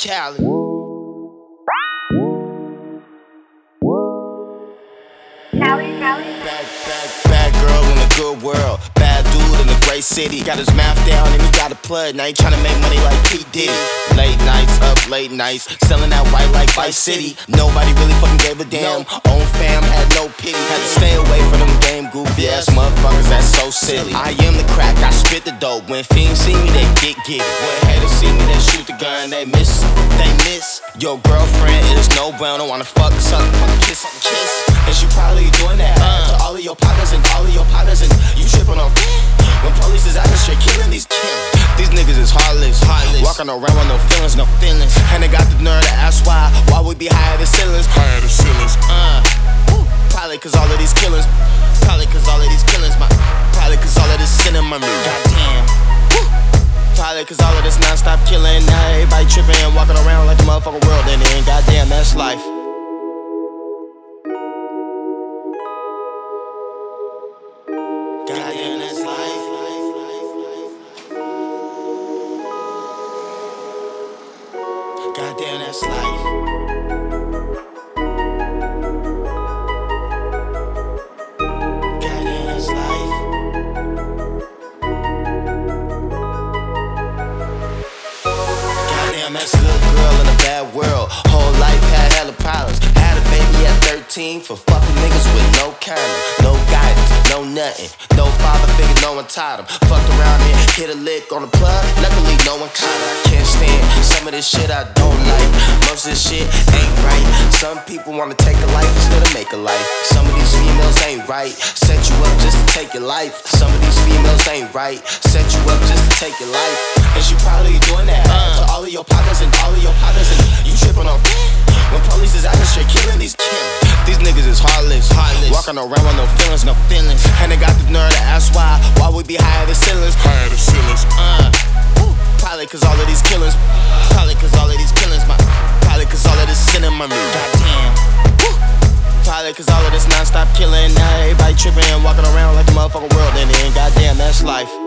Cali. Cali, Cali. Bad, bad, bad girl in a good world. Bad dude in a great city. Got his mouth down and he got a plug. Now he tryna make money like P. Diddy. Late nights, up late nights. Selling that white like Vice City. Nobody really fucking gave a damn. Own fam had no pity. Had to stay away from them game goofy ass motherfuckers. That's so silly. I am the crack, I spit the dope. When fiends see me, they get get it. When haters shoot the gun. They miss, they miss. Your girlfriend is no brown. Don't wanna fuck, suck, fuck, kiss, kiss. And she probably doing that uh, to all of your partners and all of your partners. And you tripping on when police is out here straight killing these killing. These niggas is heartless, heartless. Walking around with no feelings, no feelings. And they got the nerve to ask why, why we be higher than ceilings. Higher than ceilings. Uh, woo. probably cause all of these killings. Probably cause all of these killings, my. Probably cause all of this sin in my mirror. Cause all of this non-stop killing. Now everybody tripping and walking around like the motherfucking world in it. Goddamn, that's life. Goddamn, that's life. Goddamn, that's life. That's good girl in a bad world. Whole life had hella problems. Had a baby at 13 for fucking niggas with no condom, no guidance, no nothing. No father figure, no one taught him. Fucked around and hit a lick on the plug. Luckily, no one caught. I can't stand some of this shit I don't like. This shit ain't right. Some people wanna take a life instead of make a life. Some of these females ain't right. Set you up just to take your life. Some of these females ain't right. Set you up just to take your life. And she probably doing that uh, to all of your partners and all of your partners. And you tripping on when police is out here straight killing these killing. These niggas is heartless, heartless. Walking around with no feelings, no feelings. And they got the nerve to ask why, why we be higher than ceilings. Higher than ceilings. Uh, probably cause all of these killings. This sin in my mirror. Goddamn. Woo. Probably cause all of this non-stop killing. Now everybody tripping and walking around like the motherfucking world. And goddamn, that's life.